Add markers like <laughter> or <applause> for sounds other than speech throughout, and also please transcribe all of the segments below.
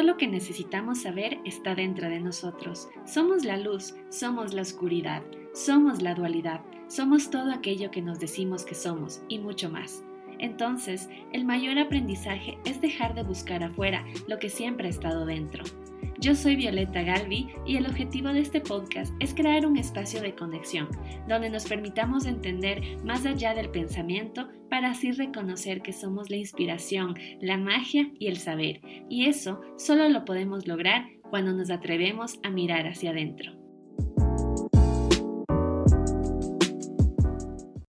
Todo lo que necesitamos saber está dentro de nosotros. Somos la luz, somos la oscuridad, somos la dualidad, somos todo aquello que nos decimos que somos y mucho más. Entonces, el mayor aprendizaje es dejar de buscar afuera lo que siempre ha estado dentro. Yo soy Violeta Galvi y el objetivo de este podcast es crear un espacio de conexión donde nos permitamos entender más allá del pensamiento para así reconocer que somos la inspiración, la magia y el saber. Y eso solo lo podemos lograr cuando nos atrevemos a mirar hacia adentro.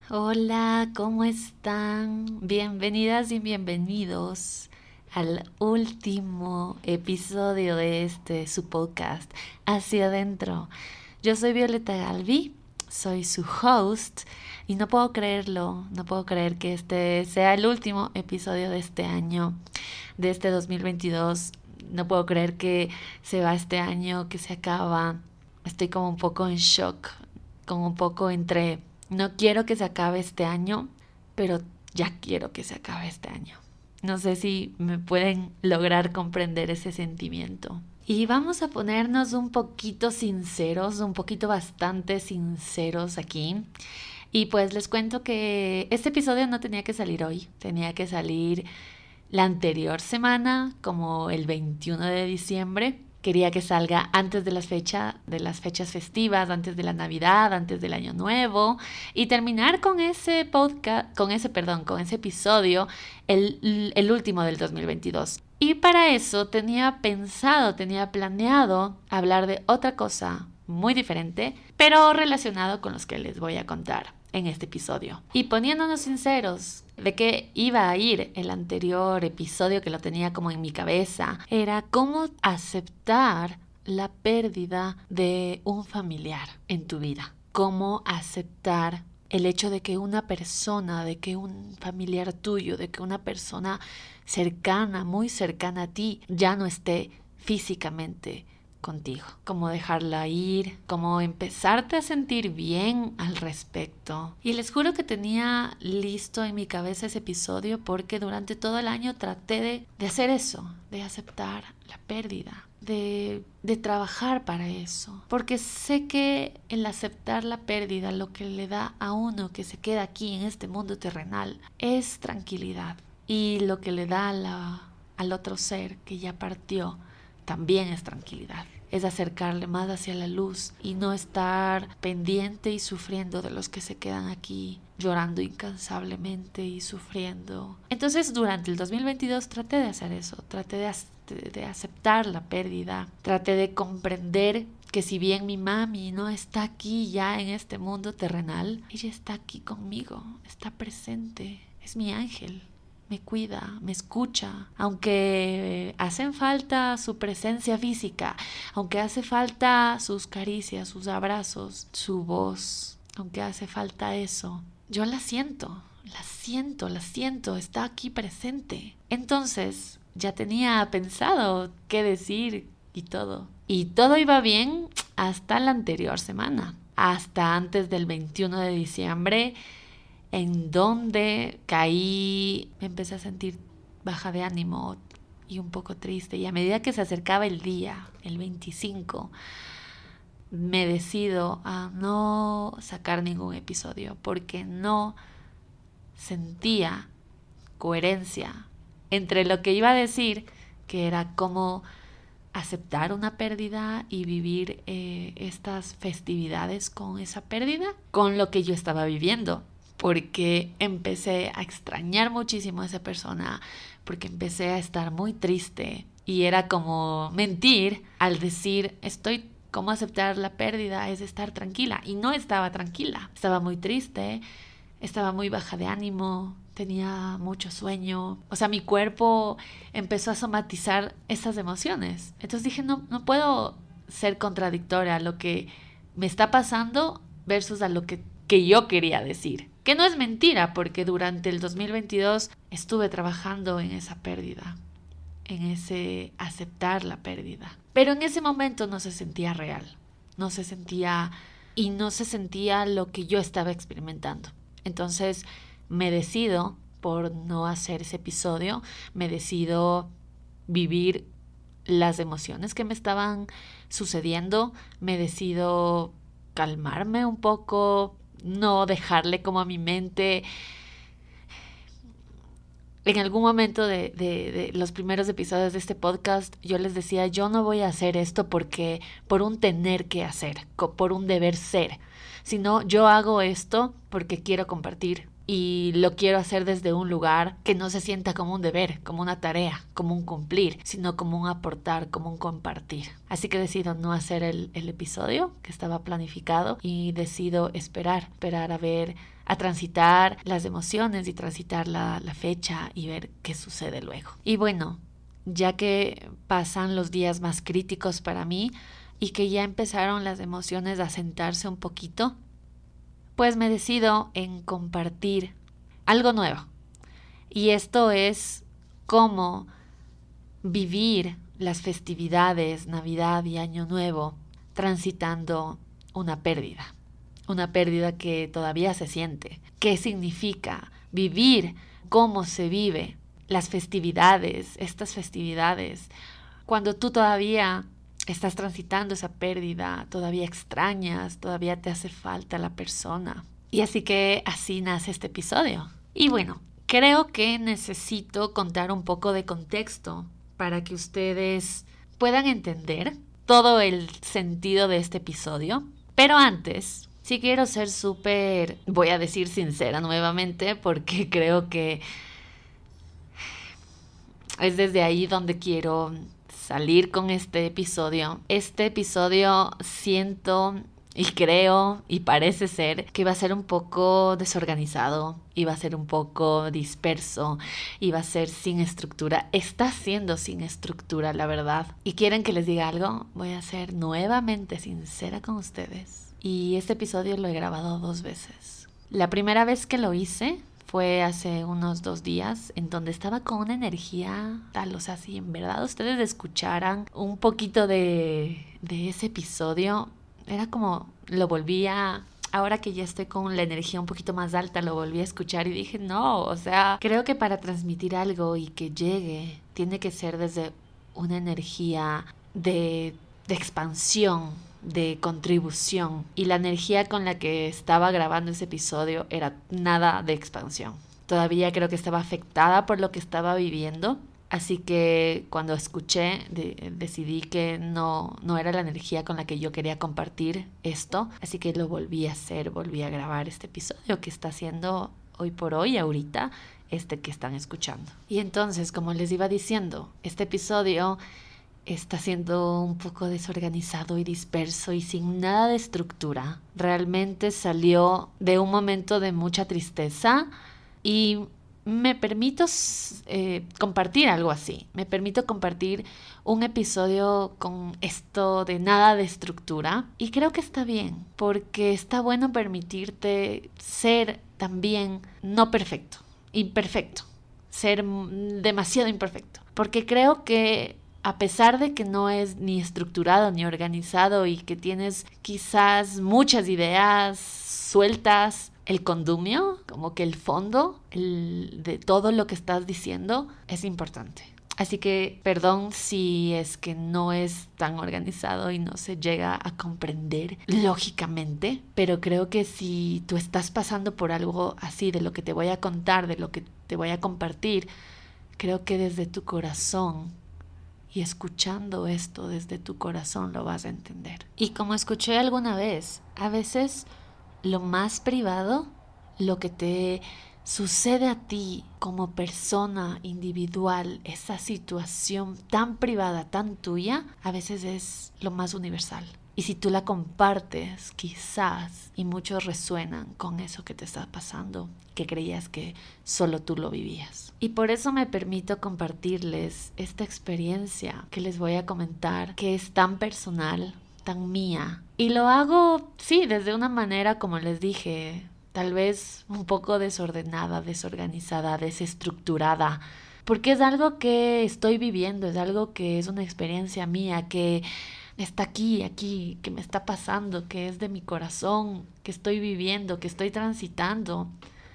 Hola, ¿cómo están? Bienvenidas y bienvenidos al último episodio de este su podcast Hacia adentro. Yo soy Violeta Galvi, soy su host y no puedo creerlo, no puedo creer que este sea el último episodio de este año, de este 2022. No puedo creer que se va este año, que se acaba. Estoy como un poco en shock, como un poco entre no quiero que se acabe este año, pero ya quiero que se acabe este año. No sé si me pueden lograr comprender ese sentimiento. Y vamos a ponernos un poquito sinceros, un poquito bastante sinceros aquí. Y pues les cuento que este episodio no tenía que salir hoy, tenía que salir la anterior semana, como el 21 de diciembre. Quería que salga antes de las, fecha, de las fechas festivas, antes de la Navidad, antes del Año Nuevo y terminar con ese podcast, con ese, perdón, con ese episodio, el, el último del 2022. Y para eso tenía pensado, tenía planeado hablar de otra cosa muy diferente, pero relacionado con los que les voy a contar en este episodio. Y poniéndonos sinceros, de qué iba a ir el anterior episodio que lo tenía como en mi cabeza, era cómo aceptar la pérdida de un familiar en tu vida. Cómo aceptar el hecho de que una persona, de que un familiar tuyo, de que una persona cercana, muy cercana a ti, ya no esté físicamente contigo, cómo dejarla ir, cómo empezarte a sentir bien al respecto. Y les juro que tenía listo en mi cabeza ese episodio porque durante todo el año traté de, de hacer eso, de aceptar la pérdida, de, de, trabajar para eso. Porque sé que el aceptar la pérdida lo que le da a uno que se queda aquí en este mundo terrenal es tranquilidad. Y lo que le da la, al otro ser que ya partió también es tranquilidad. Es acercarle más hacia la luz y no estar pendiente y sufriendo de los que se quedan aquí llorando incansablemente y sufriendo. Entonces durante el 2022 traté de hacer eso, traté de, de aceptar la pérdida, traté de comprender que si bien mi mami no está aquí ya en este mundo terrenal, ella está aquí conmigo, está presente, es mi ángel, me cuida, me escucha, aunque hacen falta su presencia física, aunque hace falta sus caricias, sus abrazos, su voz, aunque hace falta eso, yo la siento, la siento, la siento, está aquí presente. Entonces, ya tenía pensado qué decir y todo. Y todo iba bien hasta la anterior semana, hasta antes del 21 de diciembre en donde caí, me empecé a sentir baja de ánimo y un poco triste. Y a medida que se acercaba el día, el 25, me decido a no sacar ningún episodio porque no sentía coherencia entre lo que iba a decir, que era cómo aceptar una pérdida y vivir eh, estas festividades con esa pérdida, con lo que yo estaba viviendo porque empecé a extrañar muchísimo a esa persona, porque empecé a estar muy triste y era como mentir al decir estoy como aceptar la pérdida es estar tranquila y no estaba tranquila, estaba muy triste, estaba muy baja de ánimo, tenía mucho sueño, o sea, mi cuerpo empezó a somatizar esas emociones. Entonces dije, no, no puedo ser contradictoria a lo que me está pasando versus a lo que, que yo quería decir. Que no es mentira, porque durante el 2022 estuve trabajando en esa pérdida, en ese aceptar la pérdida. Pero en ese momento no se sentía real, no se sentía y no se sentía lo que yo estaba experimentando. Entonces me decido por no hacer ese episodio, me decido vivir las emociones que me estaban sucediendo, me decido calmarme un poco, no dejarle como a mi mente en algún momento de, de, los primeros episodios de este podcast, yo les decía, yo no voy a hacer esto porque, por un tener que hacer, por un deber ser, sino yo hago esto porque quiero compartir y lo quiero hacer desde un lugar que no se sienta como un deber, como una tarea, como un cumplir, sino como un aportar, como un compartir. Así que decido no hacer el, episodio que estaba planificado y decido esperar, esperar a ver a transitar las emociones y transitar la, fecha y ver qué sucede luego. Y bueno, ya que pasan los días más críticos para mí y que ya empezaron las emociones a sentarse un poquito, pues me decido en compartir algo nuevo. Y esto es cómo vivir las festividades, Navidad y Año Nuevo, transitando una pérdida. Una pérdida que todavía se siente. ¿Qué significa vivir? ¿Cómo se vive? Las festividades, estas festividades, cuando tú todavía estás transitando esa pérdida, todavía extrañas, todavía te hace falta la persona. Y así que así nace este episodio. Y bueno, creo que necesito contar un poco de contexto para que ustedes puedan entender todo el sentido de este episodio. Pero antes, sí quiero ser súper, voy a decir sincera nuevamente, porque creo que es desde ahí donde quiero salir con este episodio. Este episodio siento y creo y parece ser que va a ser un poco desorganizado, va a ser un poco disperso, va a ser sin estructura. Está siendo sin estructura, la verdad. ¿Y quieren que les diga algo? Voy a ser nuevamente sincera con ustedes. Y este episodio lo he grabado dos veces. La primera vez que lo hice fue hace unos dos días en donde estaba con una energía tal, o sea, si en verdad ustedes escucharan un poquito de, de ese episodio, era como lo volvía ahora que ya estoy con la energía un poquito más alta, lo volví a escuchar y dije, no, o sea, creo que para transmitir algo y que llegue, tiene que ser desde una energía de, de expansión, de contribución y la energía con la que estaba grabando ese episodio era nada de expansión. Todavía creo que estaba afectada por lo que estaba viviendo, así que cuando escuché decidí que no, no era la energía con la que yo quería compartir esto, así que lo volví a hacer, volví a grabar este episodio que está haciendo hoy por hoy, ahorita, este que están escuchando. Y entonces, como les iba diciendo, este episodio está siendo un poco desorganizado y disperso y sin nada de estructura. Realmente salió de un momento de mucha tristeza y me permito eh, compartir algo así. Me permito compartir un episodio con esto de nada de estructura y creo que está bien porque está bueno permitirte ser también no perfecto, imperfecto, ser demasiado imperfecto. Porque creo que a pesar de que no es ni estructurado ni organizado y que tienes quizás muchas ideas sueltas, el condumio, como que el fondo de todo lo que estás diciendo es importante. Así que perdón si es que no es tan organizado y no se llega a comprender lógicamente, pero creo que si tú estás pasando por algo así, de lo que te voy a contar, de lo que te voy a compartir, creo que desde tu corazón y escuchando esto desde tu corazón lo vas a entender. Y como escuché alguna vez, a veces lo más privado, lo que te sucede a ti como persona individual, esa situación tan privada, tan tuya, a veces es lo más universal. Y si tú la compartes, quizás, y muchos resuenan con eso que te está pasando, que creías que solo tú lo vivías. Y por eso me permito compartirles esta experiencia que les voy a comentar, que es tan personal, tan mía. Y lo hago, sí, desde una manera, como les dije, tal vez un poco desordenada, desorganizada, desestructurada porque es algo que estoy viviendo, es algo que es una experiencia mía, que está aquí, aquí, que me está pasando, que es de mi corazón, que estoy viviendo, que estoy transitando.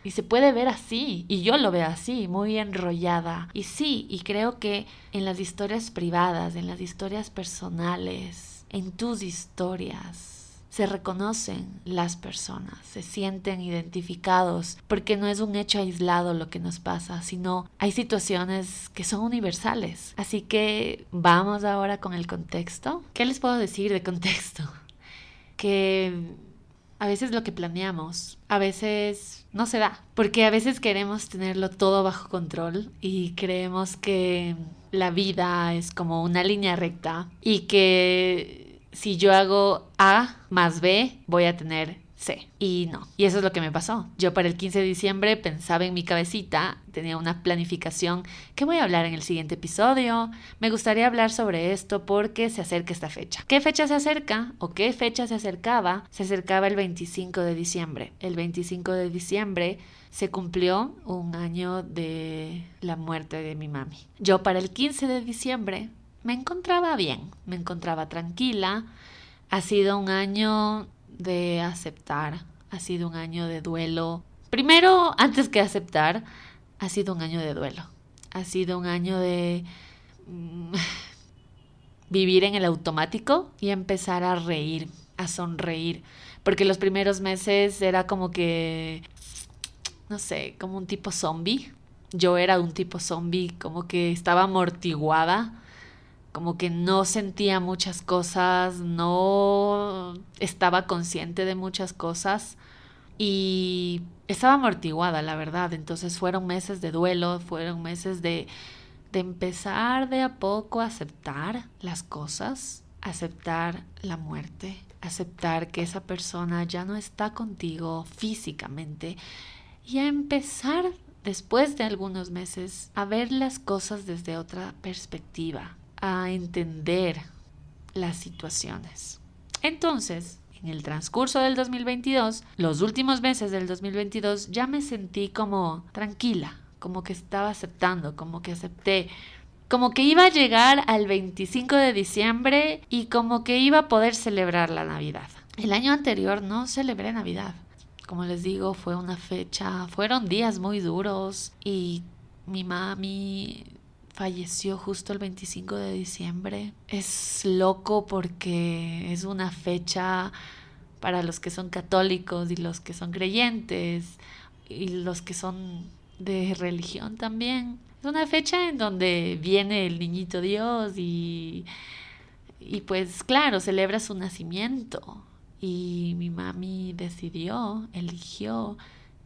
Y se puede ver así, y yo lo veo así, muy enrollada. Y sí, y creo que en las historias privadas, en las historias personales, en tus historias, se reconocen las personas, se sienten identificados, porque no es un hecho aislado lo que nos pasa, sino hay situaciones que son universales. Así que vamos ahora con el contexto. ¿Qué les puedo decir de contexto? <laughs> Que a veces lo que planeamos, a veces no se da, porque a veces queremos tenerlo todo bajo control y creemos que la vida es como una línea recta y que si yo hago A más B, voy a tener C. Y no. Y eso es lo que me pasó. Yo para el 15 de diciembre pensaba en mi cabecita, tenía una planificación que voy a hablar en el siguiente episodio. Me gustaría hablar sobre esto porque se acerca esta fecha. ¿Qué fecha se acerca o qué fecha se acercaba? Se acercaba el 25 de diciembre. El 25 de diciembre se cumplió un año de la muerte de mi mami. Yo para el 15 de diciembre me encontraba bien, me encontraba tranquila. Ha sido un año de aceptar, ha sido un año de duelo. Primero, antes que aceptar, ha sido un año de duelo. Ha sido un año de mm, <laughs> vivir en el automático y empezar a reír, a sonreír. Porque los primeros meses era como que, no sé, como un tipo zombie. Yo era un tipo zombie, como que estaba amortiguada como que no sentía muchas cosas, no estaba consciente de muchas cosas y estaba amortiguada, la verdad. Entonces fueron meses de duelo, fueron meses de, de empezar de a poco a aceptar las cosas, aceptar la muerte, aceptar que esa persona ya no está contigo físicamente y a empezar después de algunos meses a ver las cosas desde otra perspectiva, a entender las situaciones. Entonces, en el transcurso del 2022, los últimos meses del 2022, ya me sentí como tranquila, como que estaba aceptando, como que acepté, como que iba a llegar al 25 de diciembre y como que iba a poder celebrar la Navidad. El año anterior no celebré Navidad. Como les digo, fue una fecha, fueron días muy duros y mi mami falleció justo el 25 de diciembre. Es loco porque es una fecha para los que son católicos y los que son creyentes y los que son de religión también. Es una fecha en donde viene el niñito Dios y, y pues claro, celebra su nacimiento. Y mi mami decidió, eligió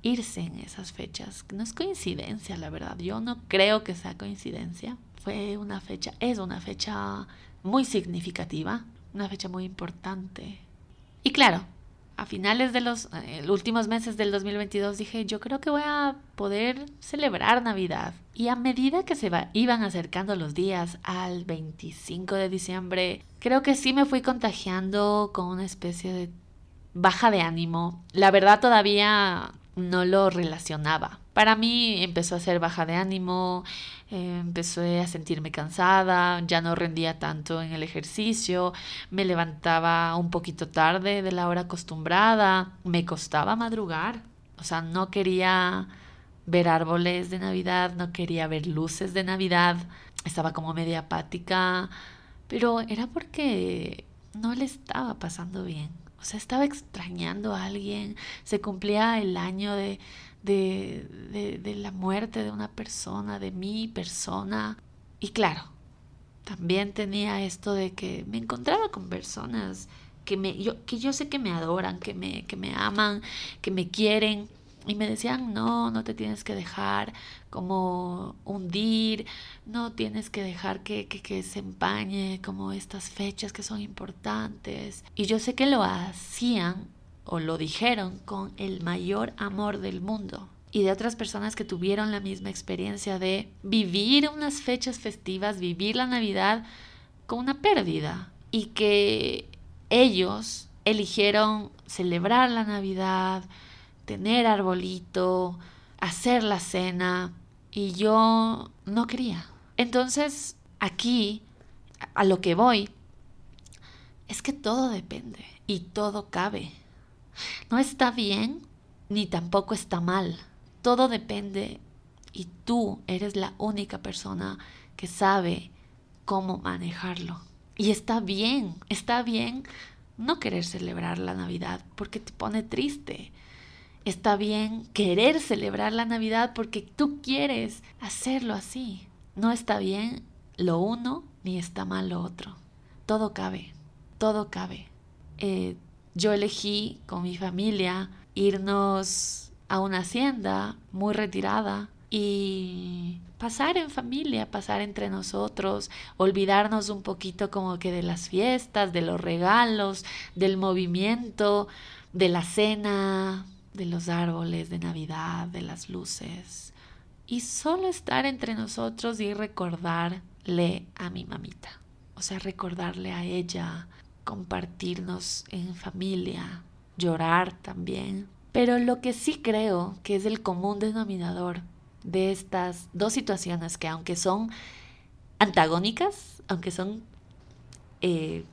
irse en esas fechas. No es coincidencia, la verdad. Yo no creo que sea coincidencia. Fue una fecha, es una fecha muy significativa, una fecha muy importante. Y claro, a finales de los eh, últimos meses del 2022 dije, yo creo que voy a poder celebrar Navidad. Y a medida que se iban acercando los días al 25 de diciembre, creo que sí me fui contagiando con una especie de baja de ánimo. La verdad todavía no lo relacionaba. Para mí empezó a ser baja de ánimo, eh, empecé a sentirme cansada, ya no rendía tanto en el ejercicio, me levantaba un poquito tarde de la hora acostumbrada, me costaba madrugar, o sea, no quería ver árboles de Navidad, no quería ver luces de Navidad, estaba como media apática, pero era porque no le estaba pasando bien. O sea, estaba extrañando a alguien, se cumplía el año de, de, de, la muerte de una persona, de mi persona. Y claro, también tenía esto de que me encontraba con personas que, me, yo, que yo sé que me adoran, que me, que me aman, que me quieren, y me decían, no, no te tienes que dejar como hundir, no tienes que dejar que, que, que, se empañe como estas fechas que son importantes. Y yo sé que lo hacían o lo dijeron con el mayor amor del mundo. Y de otras personas que tuvieron la misma experiencia de vivir unas fechas festivas, vivir la Navidad con una pérdida. Y que ellos eligieron celebrar la Navidad, tener arbolito, hacer la cena y yo no quería. Entonces, aquí, a lo que voy, es que todo depende y todo cabe. No está bien ni tampoco está mal. todo depende y tú eres la única persona que sabe cómo manejarlo. Y está bien, está bien no querer celebrar la Navidad porque te pone triste. Está bien querer celebrar la Navidad porque tú quieres hacerlo así. No está bien lo uno ni está mal lo otro. Todo cabe, todo cabe. Eh, yo elegí con mi familia irnos a una hacienda muy retirada y pasar en familia, pasar entre nosotros, olvidarnos un poquito como que de las fiestas, de los regalos, del movimiento, de la cena, de los árboles de Navidad, de las luces. Y solo estar entre nosotros y recordarle a mi mamita. O sea, recordarle a ella, compartirnos en familia, llorar también. Pero lo que sí creo que es el común denominador de estas dos situaciones que aunque son antagónicas, aunque son eh,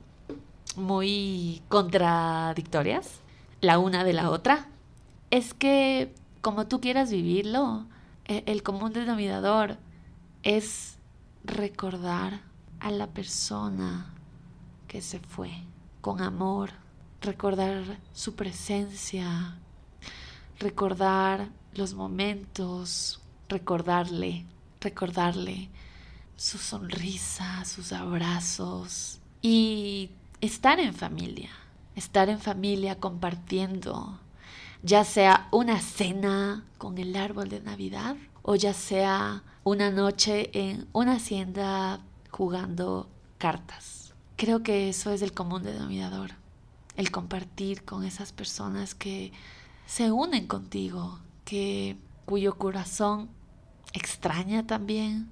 muy contradictorias, la una de la otra, es que como tú quieras vivirlo, e, el común denominador es recordar a la persona que se fue con amor, recordar su presencia, recordar los momentos, recordarle, recordarle su sonrisa, sus abrazos y estar en familia, estar en familia compartiendo, ya sea una cena con el árbol de Navidad o ya sea una noche en una hacienda jugando cartas. Creo que eso es el común denominador, el compartir con esas personas que se unen contigo, que cuyo corazón extraña también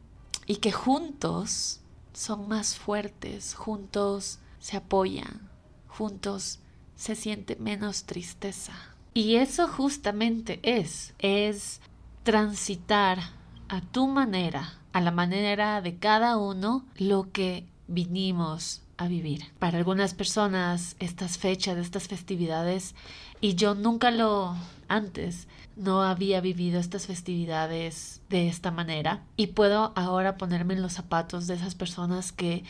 y que juntos son más fuertes, juntos se apoyan, juntos se siente menos tristeza. Y eso justamente es, es transitar a tu manera, a la manera de cada uno, lo que vinimos a vivir. Para algunas personas estas fechas, estas festividades, y yo nunca lo antes no había vivido estas festividades de esta manera y puedo ahora ponerme en los zapatos de esas personas que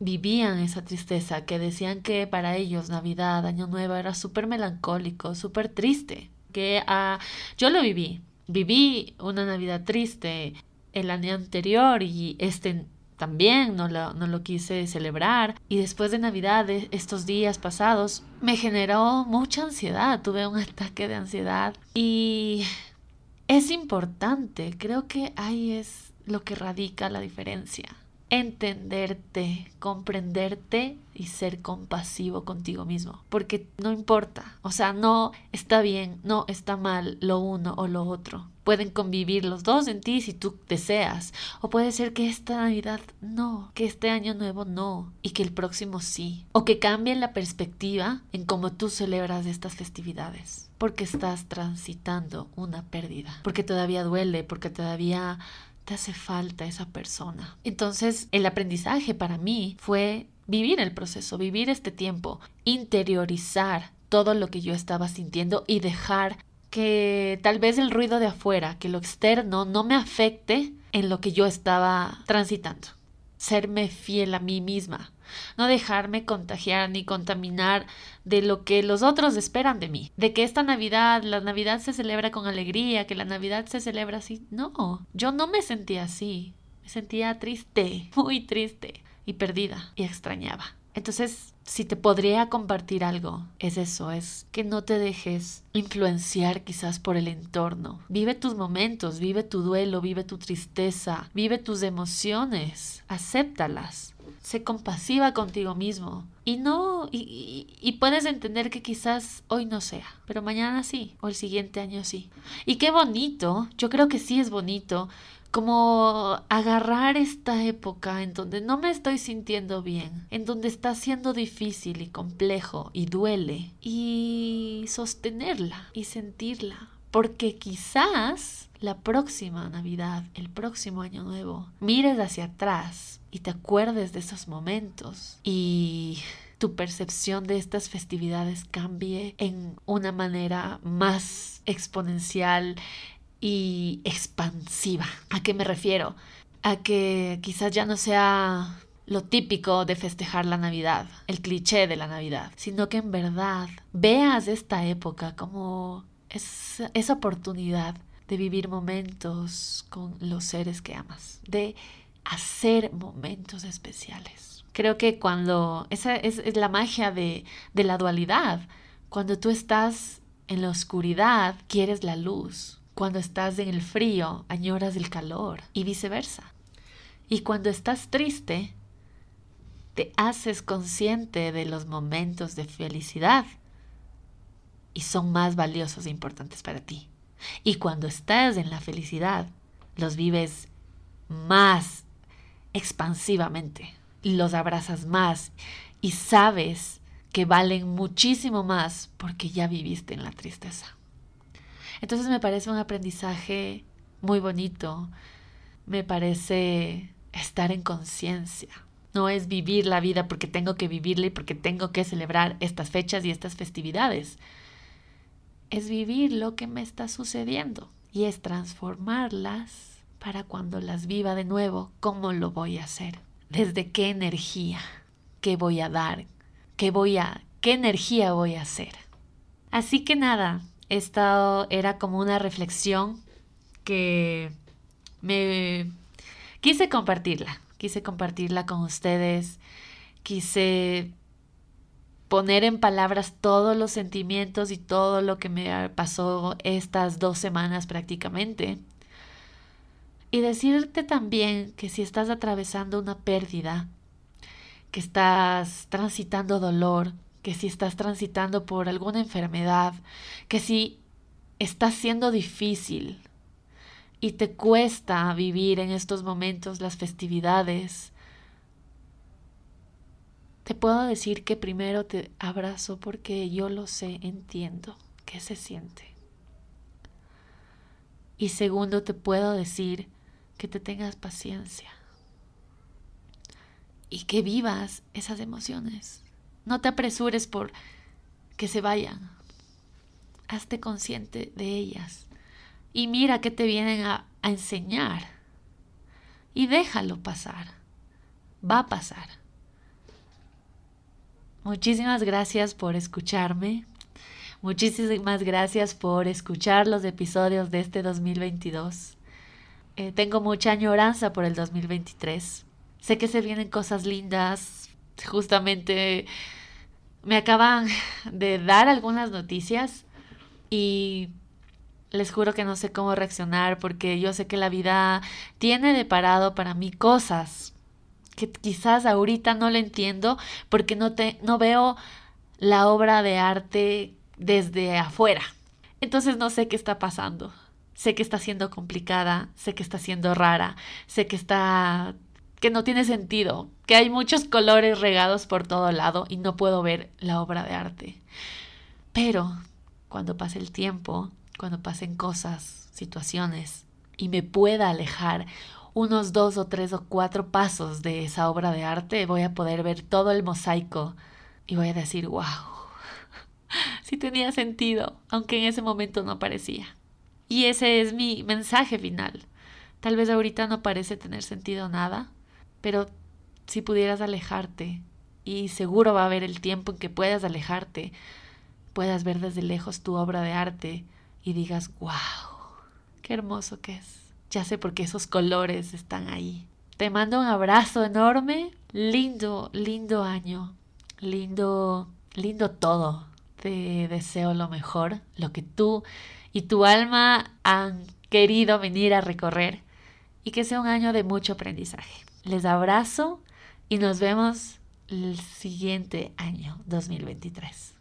vivían esa tristeza, que decían que para ellos Navidad, Año Nuevo era súper melancólico, súper triste, que ah, yo lo viví, viví una Navidad triste el año anterior y este también no lo, no lo quise celebrar. Y después de Navidad, estos días pasados, me generó mucha ansiedad. Tuve un <laughs> ataque de ansiedad. Y es importante, creo que ahí es lo que radica la diferencia entenderte, comprenderte y ser compasivo contigo mismo. Porque no importa, o sea, no está bien, no está mal lo uno o lo otro. Pueden convivir los dos en ti si tú deseas. O puede ser que esta Navidad no, que este año nuevo no, y que el próximo sí. O que cambie la perspectiva en cómo tú celebras estas festividades. Porque estás transitando una pérdida. Porque todavía duele, porque todavía te hace falta esa persona. Entonces, el aprendizaje para mí fue vivir el proceso, vivir este tiempo, interiorizar todo lo que yo estaba sintiendo y dejar que tal vez el ruido de afuera, que lo externo no me afecte en lo que yo estaba transitando. Serme fiel a mí misma, no dejarme contagiar ni contaminar de lo que los otros esperan de mí, de que esta Navidad, la Navidad se celebra con alegría, que la Navidad se celebra así. No, yo no me sentía así, me sentía triste, <laughs> muy triste y perdida y extrañaba. Entonces, si te podría compartir algo, es eso, es que no te dejes influenciar quizás por el entorno. Vive tus momentos, vive tu duelo, vive tu tristeza, vive tus emociones, acéptalas sé compasiva contigo mismo. Y no, y, y, puedes entender que quizás hoy no sea, pero mañana sí, o el siguiente año sí. Y qué bonito, yo creo que sí es bonito, como agarrar esta época en donde no me estoy sintiendo bien, en donde está siendo difícil y complejo y duele, y sostenerla y sentirla. Porque quizás la próxima Navidad, el próximo Año Nuevo, mires hacia atrás y te acuerdes de esos momentos y tu percepción de estas festividades cambie en una manera más exponencial y expansiva. ¿A qué me refiero? A que quizás ya no sea lo típico de festejar la Navidad, el cliché de la Navidad, sino que en verdad veas esta época como esa oportunidad de vivir momentos con los seres que amas, de hacer momentos especiales. Creo que cuando, esa es, la magia de la dualidad, cuando tú estás en la oscuridad, quieres la luz. Cuando estás en el frío, añoras el calor y viceversa. Y cuando estás triste, te haces consciente de los momentos de felicidad y son más valiosos e importantes para ti. Y cuando estás en la felicidad, los vives más expansivamente, los abrazas más y sabes que valen muchísimo más porque ya viviste en la tristeza. Entonces me parece un aprendizaje muy bonito, me parece estar en conciencia. No es vivir la vida porque tengo que vivirla y porque tengo que celebrar estas fechas y estas festividades. Es vivir lo que me está sucediendo y es transformarlas para cuando las viva de nuevo, ¿cómo lo voy a hacer? ¿Desde qué energía? ¿Qué voy a dar? ¿Qué voy a qué energía voy a hacer? Así que nada, esto era como una reflexión que me quise compartirla, quise compartirla con ustedes, quise poner en palabras todos los sentimientos y todo lo que me pasó estas dos semanas prácticamente. Y decirte también que si estás atravesando una pérdida, que estás transitando dolor, que si estás transitando por alguna enfermedad, que si está siendo difícil y te cuesta vivir en estos momentos las festividades, te puedo decir que primero te abrazo porque yo lo sé, entiendo qué se siente. Y segundo, te puedo decir que te tengas paciencia y que vivas esas emociones. No te apresures por que se vayan. Hazte consciente de ellas. Y mira que te vienen a, a enseñar. Y déjalo pasar. Va a pasar. Muchísimas gracias por escucharme. Muchísimas gracias por escuchar los episodios de este 2022. Eh, tengo mucha añoranza por el 2023. Sé que se vienen cosas lindas. Justamente me acaban de dar algunas noticias y les juro que no sé cómo reaccionar porque yo sé que la vida tiene deparado para mí cosas que quizás ahorita no lo entiendo porque no te no veo la obra de arte desde afuera. Entonces no sé qué está pasando. Sé que está siendo complicada, sé que está siendo rara, sé que está que no tiene sentido, que hay muchos colores regados por todo lado y no puedo ver la obra de arte. Pero cuando pase el tiempo, cuando pasen cosas, situaciones, y me pueda alejar unos dos o tres o cuatro pasos de esa obra de arte, voy a poder ver todo el mosaico y voy a decir, wow, <laughs> sí tenía sentido, aunque en ese momento no parecía. Y ese es mi mensaje final. Tal vez ahorita no parece tener sentido nada, pero si pudieras alejarte, y seguro va a haber el tiempo en que puedas alejarte, puedas ver desde lejos tu obra de arte y digas, wow, qué hermoso que es. Ya sé por qué esos colores están ahí. Te mando un abrazo enorme, lindo, lindo año, lindo, lindo todo. Te deseo lo mejor, lo que tú y tu alma han querido venir a recorrer y que sea un año de mucho aprendizaje. Les abrazo y nos vemos el siguiente año 2023.